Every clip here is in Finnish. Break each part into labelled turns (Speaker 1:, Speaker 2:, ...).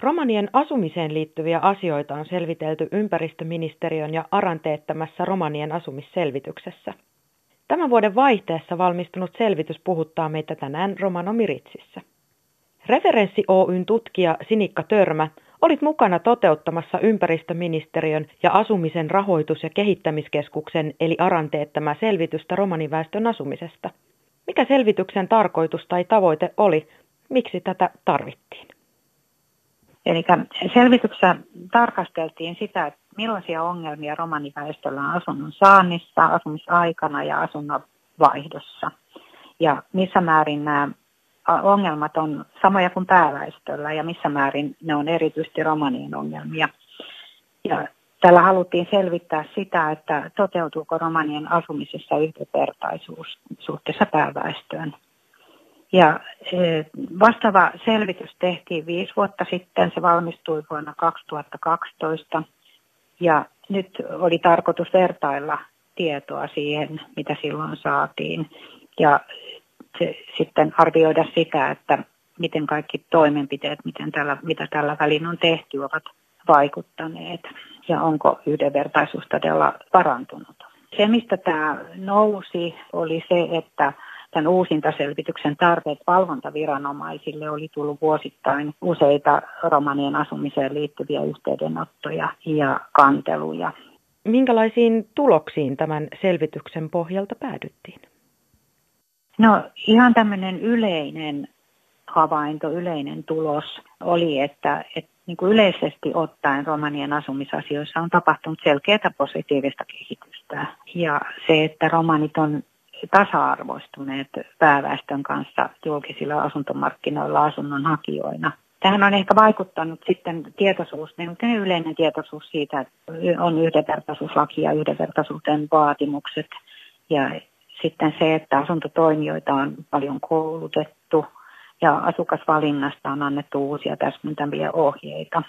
Speaker 1: Romanien asumiseen liittyviä asioita on selvitelty ympäristöministeriön ja ARAN teettämässä romanien asumisselvityksessä. Tämän vuoden vaihteessa valmistunut selvitys puhuttaa meitä tänään Romano-Miritsissä. Referenssi Oyn tutkija Sinikka Törmä olit mukana toteuttamassa ympäristöministeriön ja asumisen rahoitus- ja kehittämiskeskuksen eli ARAN teettämää selvitystä romaniväestön asumisesta. Mikä selvityksen tarkoitus tai tavoite oli? Miksi tätä tarvittiin?
Speaker 2: Eli selvityksessä tarkasteltiin sitä, että millaisia ongelmia romaniväestöllä on asunnon saannissa, asumisaikana ja asunnon vaihdossa. Ja missä määrin nämä ongelmat on samoja kuin pääväestöllä ja missä määrin ne on erityisesti romanien ongelmia. Ja tällä haluttiin selvittää sitä, että toteutuuko romanien asumisessa yhdenvertaisuus suhteessa pääväestöön. Ja e, vastaava selvitys tehtiin viisi vuotta sitten, se valmistui vuonna 2012 ja nyt oli tarkoitus vertailla tietoa siihen, mitä silloin saatiin. Ja se, sitten arvioida sitä, että miten kaikki toimenpiteet, miten tällä, mitä tällä välin on tehty, ovat vaikuttaneet. Ja onko yhdenvertaisuus todella parantunut. Se, mistä tämä nousi, oli se, että tämän uusintaselvityksen tarpeet valvontaviranomaisille oli tullut vuosittain useita romanien asumiseen liittyviä yhteydenottoja ja kanteluja.
Speaker 1: Minkälaisiin tuloksiin tämän selvityksen pohjalta päädyttiin?
Speaker 2: No ihan tämmöinen yleinen havainto, yleinen tulos oli, että, että niin kuin yleisesti ottaen romanien asumisasioissa on tapahtunut selkeää positiivista kehitystä. Ja se, että romanit on tasa-arvoistuneet pääväestön kanssa julkisilla asuntomarkkinoilla asunnon hakijoina. Tähän on ehkä vaikuttanut sitten tietoisuus, niin yleinen tietoisuus siitä, että on yhdenvertaisuuslaki ja yhdenvertaisuuden vaatimukset. Ja sitten se, että asuntotoimijoita on paljon koulutettu ja asukasvalinnasta on annettu uusia täsmentäviä ohjeita.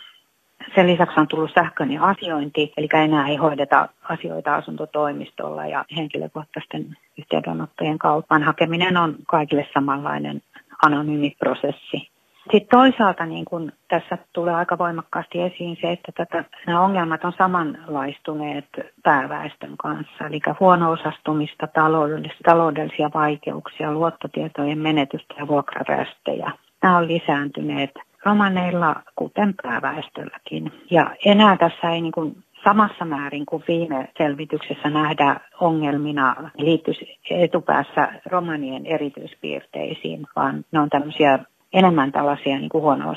Speaker 2: Sen lisäksi on tullut sähköinen asiointi, eli enää ei hoideta asioita asuntotoimistolla ja henkilökohtaisten yhteydenottojen kautta. Hakeminen on kaikille samanlainen anonyymi prosessi. Sitten toisaalta niin kun tässä tulee aika voimakkaasti esiin se, että tätä, nämä ongelmat on samanlaistuneet pääväestön kanssa, eli huono-osastumista, taloudellisia, taloudellisia vaikeuksia, luottotietojen menetystä ja vuokrarästejä. Nämä on lisääntyneet romaneilla, kuten pääväestölläkin. Ja enää tässä ei niin kuin samassa määrin kuin viime selvityksessä nähdä ongelmina liittyisi etupäässä romanien erityispiirteisiin, vaan ne on tämmöisiä enemmän tällaisia niin kuin huono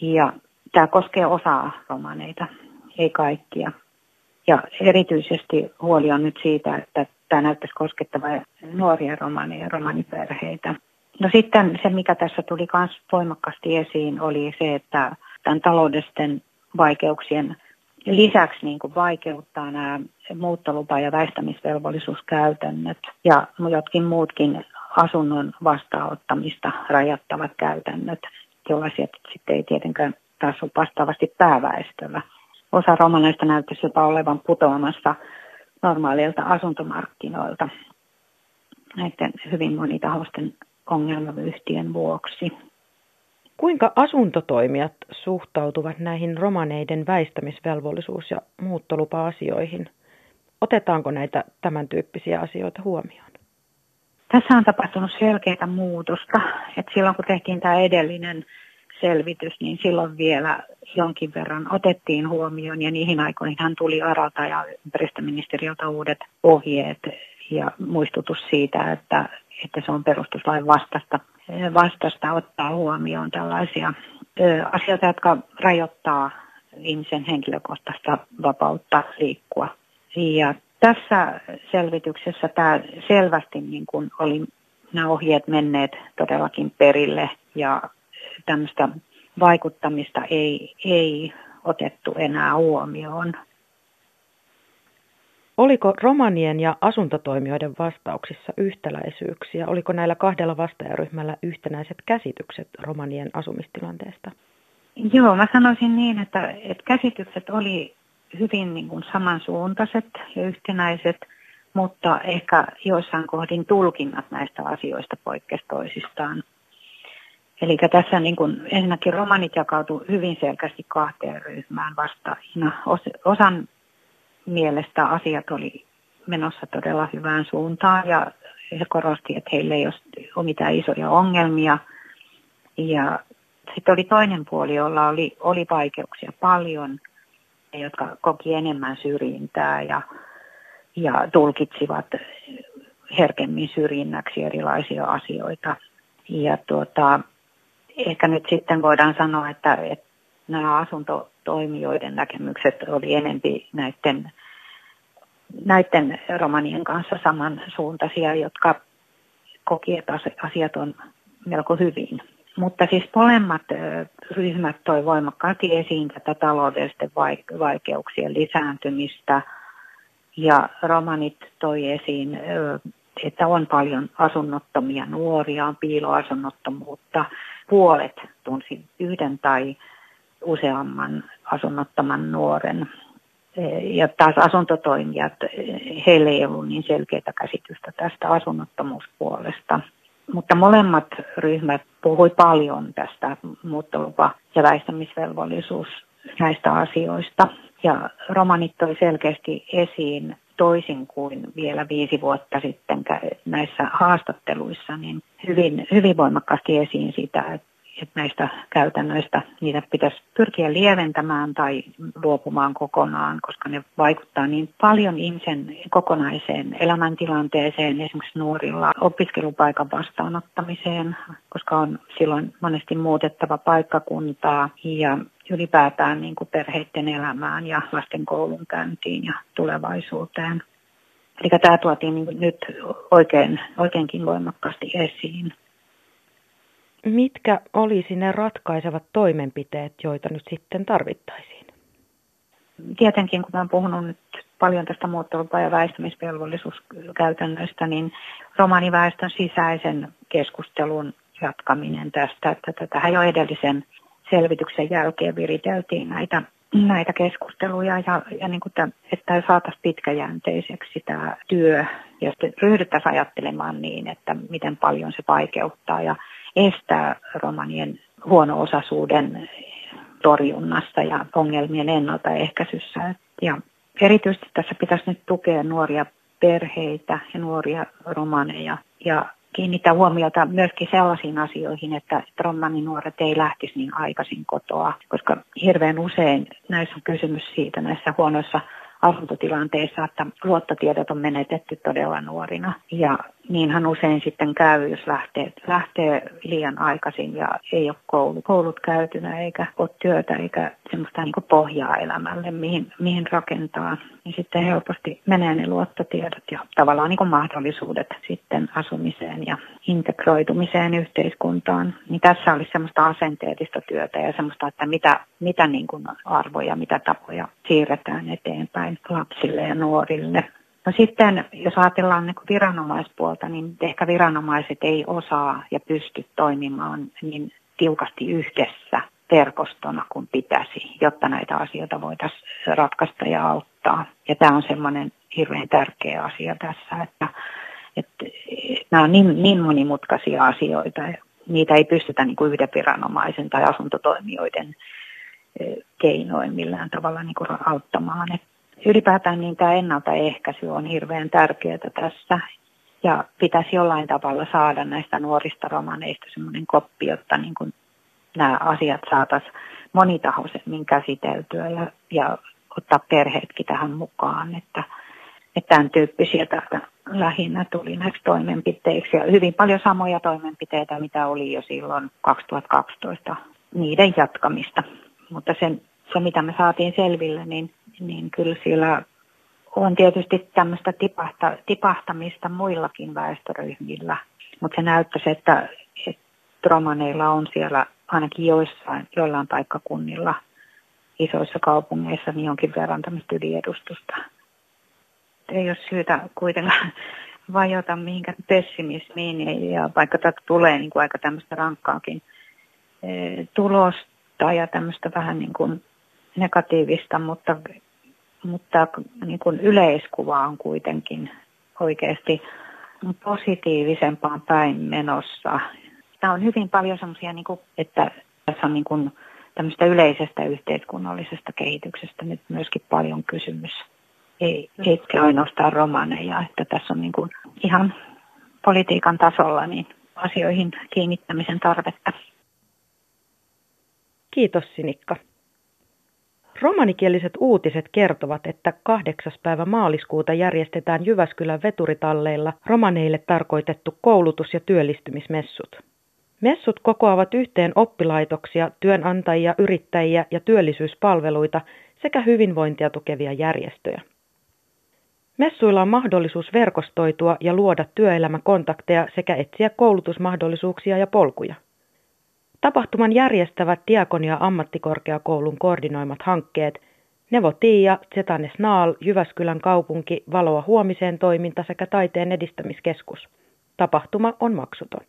Speaker 2: Ja tämä koskee osaa romaneita, ei kaikkia. Ja erityisesti huoli on nyt siitä, että tämä näyttäisi koskettavan nuoria romaneja ja romaniperheitä. No sitten se, mikä tässä tuli myös voimakkaasti esiin, oli se, että tämän taloudellisten vaikeuksien lisäksi niin kuin vaikeuttaa nämä muuttolupa- ja väistämisvelvollisuuskäytännöt ja jotkin muutkin asunnon vastaanottamista rajattavat käytännöt, jollaisia sitten ei tietenkään taas ole vastaavasti pääväestöllä. Osa romanaista näyttäisi jopa olevan putoamassa normaalilta asuntomarkkinoilta näiden hyvin monitahoisten ongelmavyyhtien vuoksi.
Speaker 1: Kuinka asuntotoimijat suhtautuvat näihin romaneiden väistämisvelvollisuus- ja muuttolupa-asioihin? Otetaanko näitä tämän tyyppisiä asioita huomioon?
Speaker 2: Tässä on tapahtunut selkeää muutosta. Et silloin kun tehtiin tämä edellinen selvitys, niin silloin vielä jonkin verran otettiin huomioon ja niihin aikoihin tuli Aralta ja ympäristöministeriöltä uudet ohjeet ja muistutus siitä, että, että se on perustuslain vastasta, vastasta ottaa huomioon tällaisia asioita, jotka rajoittaa ihmisen henkilökohtaista vapautta liikkua. Ja tässä selvityksessä tämä selvästi niin kuin oli nämä ohjeet menneet todellakin perille ja tämmöistä vaikuttamista ei, ei otettu enää huomioon.
Speaker 1: Oliko romanien ja asuntotoimijoiden vastauksissa yhtäläisyyksiä? Oliko näillä kahdella vastaajaryhmällä yhtenäiset käsitykset romanien asumistilanteesta?
Speaker 2: Joo, mä sanoisin niin, että, että käsitykset oli hyvin niin kuin samansuuntaiset ja yhtenäiset, mutta ehkä joissain kohdin tulkinnat näistä asioista poikkesi toisistaan. Eli tässä niin kuin, ensinnäkin romanit jakautu hyvin selkeästi kahteen ryhmään vastaajina. Osan mielestä asiat oli menossa todella hyvään suuntaan ja he korosti, että heillä ei ole mitään isoja ongelmia. Ja sitten oli toinen puoli, jolla oli, oli vaikeuksia paljon, jotka koki enemmän syrjintää ja, ja tulkitsivat herkemmin syrjinnäksi erilaisia asioita. Ja tuota, ehkä nyt sitten voidaan sanoa, että, että nämä asuntotoimijoiden näkemykset oli enempi näiden, näiden romanien kanssa samansuuntaisia, jotka koki, että asiat on melko hyvin. Mutta siis molemmat ryhmät toi voimakkaasti esiin tätä taloudellisten vaikeuksien lisääntymistä ja romanit toi esiin, että on paljon asunnottomia nuoria, on piiloasunnottomuutta. Puolet tunsi yhden tai useamman asunnottoman nuoren. Ja taas asuntotoimijat, heille ei ollut niin selkeää käsitystä tästä asunnottomuuspuolesta. Mutta molemmat ryhmät puhui paljon tästä muuttolupa- ja väistämisvelvollisuus näistä asioista. Ja romanit toi selkeästi esiin toisin kuin vielä viisi vuotta sitten näissä haastatteluissa, niin hyvin, hyvin voimakkaasti esiin sitä, että että näistä käytännöistä niitä pitäisi pyrkiä lieventämään tai luopumaan kokonaan, koska ne vaikuttaa niin paljon ihmisen kokonaiseen elämäntilanteeseen, esimerkiksi nuorilla opiskelupaikan vastaanottamiseen, koska on silloin monesti muutettava paikkakuntaa ja ylipäätään niin kuin perheiden elämään ja lasten koulunkäyntiin ja tulevaisuuteen. Eli tämä tuotiin niin nyt oikein, oikeinkin voimakkaasti esiin
Speaker 1: mitkä olisi ne ratkaisevat toimenpiteet, joita nyt sitten tarvittaisiin?
Speaker 2: Tietenkin, kun olen puhunut nyt paljon tästä muuttolupa- ja väistämisvelvollisuuskäytännöstä, niin romaniväestön sisäisen keskustelun jatkaminen tästä, että tätä jo edellisen selvityksen jälkeen viriteltiin näitä, näitä keskusteluja ja, ja niin kuin tämän, että saataisiin pitkäjänteiseksi tämä työ ja sitten ryhdyttäisiin ajattelemaan niin, että miten paljon se vaikeuttaa ja estää romanien huono-osaisuuden torjunnassa ja ongelmien ennaltaehkäisyssä. Ja erityisesti tässä pitäisi nyt tukea nuoria perheitä ja nuoria romaneja ja kiinnittää huomiota myöskin sellaisiin asioihin, että romaninuoret ei lähtisi niin aikaisin kotoa, koska hirveän usein näissä on kysymys siitä näissä huonoissa asuntotilanteissa, että luottotiedot on menetetty todella nuorina. Ja niinhän usein sitten käy, jos lähtee, lähtee liian aikaisin ja ei ole koulu, koulut käytynä eikä ole työtä eikä semmoista niin pohjaa elämälle, mihin, mihin rakentaa. Niin sitten helposti menee ne luottotiedot ja tavallaan niin mahdollisuudet sitten asumiseen ja integroitumiseen yhteiskuntaan. Niin tässä olisi semmoista asenteellista työtä ja semmoista, että mitä, mitä niin kuin arvoja, mitä tapoja siirretään eteenpäin lapsille ja nuorille. No sitten, jos ajatellaan niin viranomaispuolta, niin ehkä viranomaiset ei osaa ja pysty toimimaan niin tiukasti yhdessä verkostona kuin pitäisi, jotta näitä asioita voitaisiin ratkaista ja auttaa. Ja tämä on semmoinen hirveän tärkeä asia tässä, että, että nämä on niin, niin monimutkaisia asioita, niitä ei pystytä niin kuin yhden viranomaisen tai asuntotoimijoiden eh, keinoin millään tavalla niin kuin auttamaan. Että ylipäätään niin tämä ennaltaehkäisy on hirveän tärkeää tässä. Ja pitäisi jollain tavalla saada näistä nuorista romaneista semmoinen koppi, jotta niin kuin nämä asiat saataisiin monitahoisemmin käsiteltyä ja, ja ottaa perheetkin tähän mukaan. Että, että tämän tyyppisiä tästä lähinnä tuli näiksi toimenpiteiksi. Ja hyvin paljon samoja toimenpiteitä, mitä oli jo silloin 2012, niiden jatkamista. Mutta sen, se, mitä me saatiin selville, niin niin kyllä siellä on tietysti tämmöistä tipahta, tipahtamista muillakin väestöryhmillä, mutta se näyttäisi, että, että romaneilla on siellä ainakin joissain, joillain paikkakunnilla isoissa kaupungeissa niin jonkin verran tämmöistä yliedustusta. Ei ole syytä kuitenkaan vajota mihinkään pessimismiin, ja vaikka tätä tulee niin kuin aika tämmöistä rankkaakin eh, tulosta ja tämmöistä vähän niin kuin negatiivista, mutta, mutta niin kuin yleiskuva on kuitenkin oikeasti positiivisempaan päin menossa. Tämä on hyvin paljon semmoisia, niin että tässä on niin kuin tämmöistä yleisestä yhteiskunnallisesta kehityksestä nyt myöskin paljon kysymys. Ei, eikä ainoastaan romaneja, että tässä on niin kuin ihan politiikan tasolla niin asioihin kiinnittämisen tarvetta.
Speaker 1: Kiitos Sinikka. Romanikieliset uutiset kertovat, että 8. päivä maaliskuuta järjestetään Jyväskylän veturitalleilla romaneille tarkoitettu koulutus- ja työllistymismessut. Messut kokoavat yhteen oppilaitoksia, työnantajia, yrittäjiä ja työllisyyspalveluita sekä hyvinvointia tukevia järjestöjä. Messuilla on mahdollisuus verkostoitua ja luoda työelämäkontakteja sekä etsiä koulutusmahdollisuuksia ja polkuja. Tapahtuman järjestävät Diakonia ammattikorkeakoulun koordinoimat hankkeet Nevo Tiia, Zetanes Naal, Jyväskylän kaupunki, Valoa huomiseen toiminta sekä Taiteen edistämiskeskus. Tapahtuma on maksuton.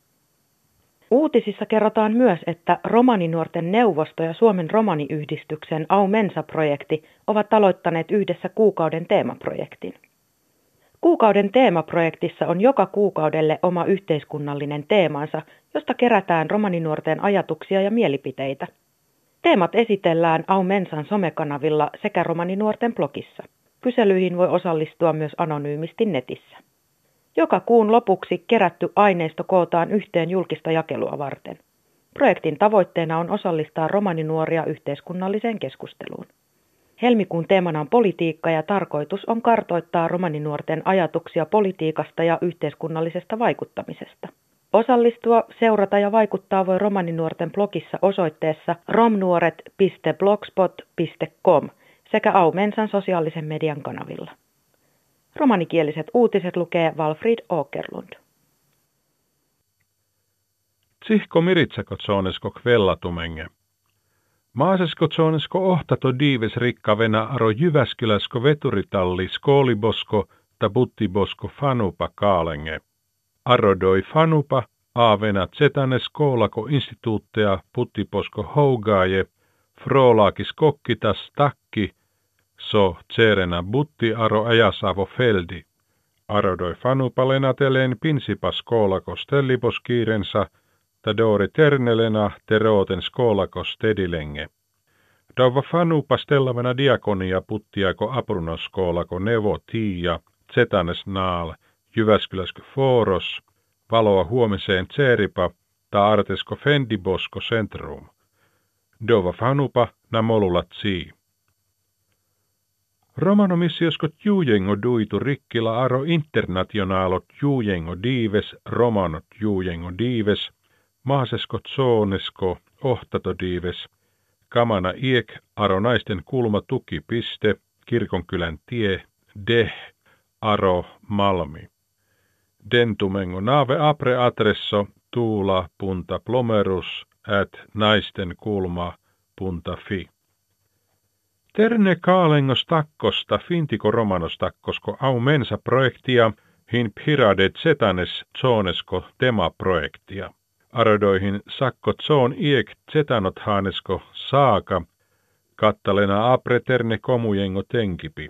Speaker 1: Uutisissa kerrotaan myös, että romaninuorten neuvosto ja Suomen romaniyhdistyksen Aumensa-projekti ovat aloittaneet yhdessä kuukauden teemaprojektin. Kuukauden teemaprojektissa on joka kuukaudelle oma yhteiskunnallinen teemansa, josta kerätään romaninuorten ajatuksia ja mielipiteitä. Teemat esitellään Aumensan somekanavilla sekä romaninuorten blogissa. Kyselyihin voi osallistua myös anonyymisti netissä. Joka kuun lopuksi kerätty aineisto kootaan yhteen julkista jakelua varten. Projektin tavoitteena on osallistaa romaninuoria yhteiskunnalliseen keskusteluun. Helmikuun teemana on politiikka ja tarkoitus on kartoittaa romaninuorten ajatuksia politiikasta ja yhteiskunnallisesta vaikuttamisesta. Osallistua, seurata ja vaikuttaa voi romaninuorten blogissa osoitteessa romnuoret.blogspot.com sekä Aumensan sosiaalisen median kanavilla. Romanikieliset uutiset lukee Walfried Åkerlund.
Speaker 3: Tsihko miritsako tsonesko kvellatumenge. Maasesko ohtato diives rikkavena aro Jyväskyläsko veturitalli skoolibosko ta buttibosko fanupa kaalenge. Arodoi fanupa aavena zetane skoolako instituuttea puttiposko hougaaje, frolaakis kokkitas takki, so tserena butti aro ajasavo feldi. Arodoi fanupa lenateleen pinsipas skoolako stellibos kiirensa, ta dori ternelena teroten skoolako stedilenge. Dova fanupa stellavena diakonia puttiako aprunoskoolako nevo tiia, zetanes naal, Jyväskyläskö Foros, valoa huomiseen Tseripa ta artesko Fendibosko Centrum. Dova fanupa namolulla tsi. Romanomissiosko juujengo duitu rikkila aro internationaalot juujengo diives, romanot juujengo diives, maasesko zoonesko ohtato diives, kamana iek aro naisten kulma tukipiste, kirkonkylän tie, deh, aro malmi. Dentumengo nave apre adresso tuula punta plomerus at naisten kulma punta fi. Terne kaalengos takkosta fintiko romanos takkosko au mensa projektia hin pirade zetanes zonesko tema projektia. Aradoihin sakko zoon iek zetanot haanesko saaka kattalena apre terne komujengo tenkipi.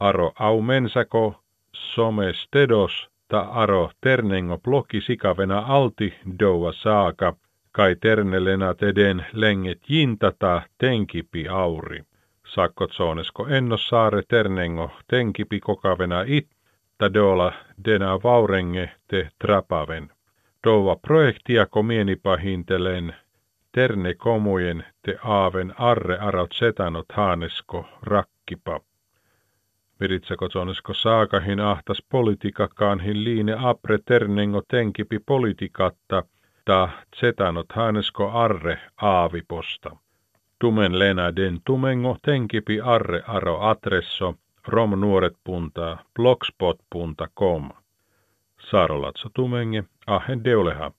Speaker 3: Aro au mensako some stedos ta aro ternengo bloki sikavena alti doua saaka, kai ternelena teden lenget jintata tenkipi auri. Sakkotsonesko ennos saare ternengo tenkipi kokavena it, ta dola dena vaurenge te trapaven. Doua projektia komienipahintelen terne komujen te aaven arre arot setanot haanesko rakkipa. Viritsakotsonisko saakahin ahtas politikakaan liine apre ternengo tenkipi politikatta, ta zetanot hainesko arre aaviposta. Tumen lena den tumengo tenkipi arre aro adresso romnuoret.blogspot.com. Saarolatso tumenge ahen deuleha.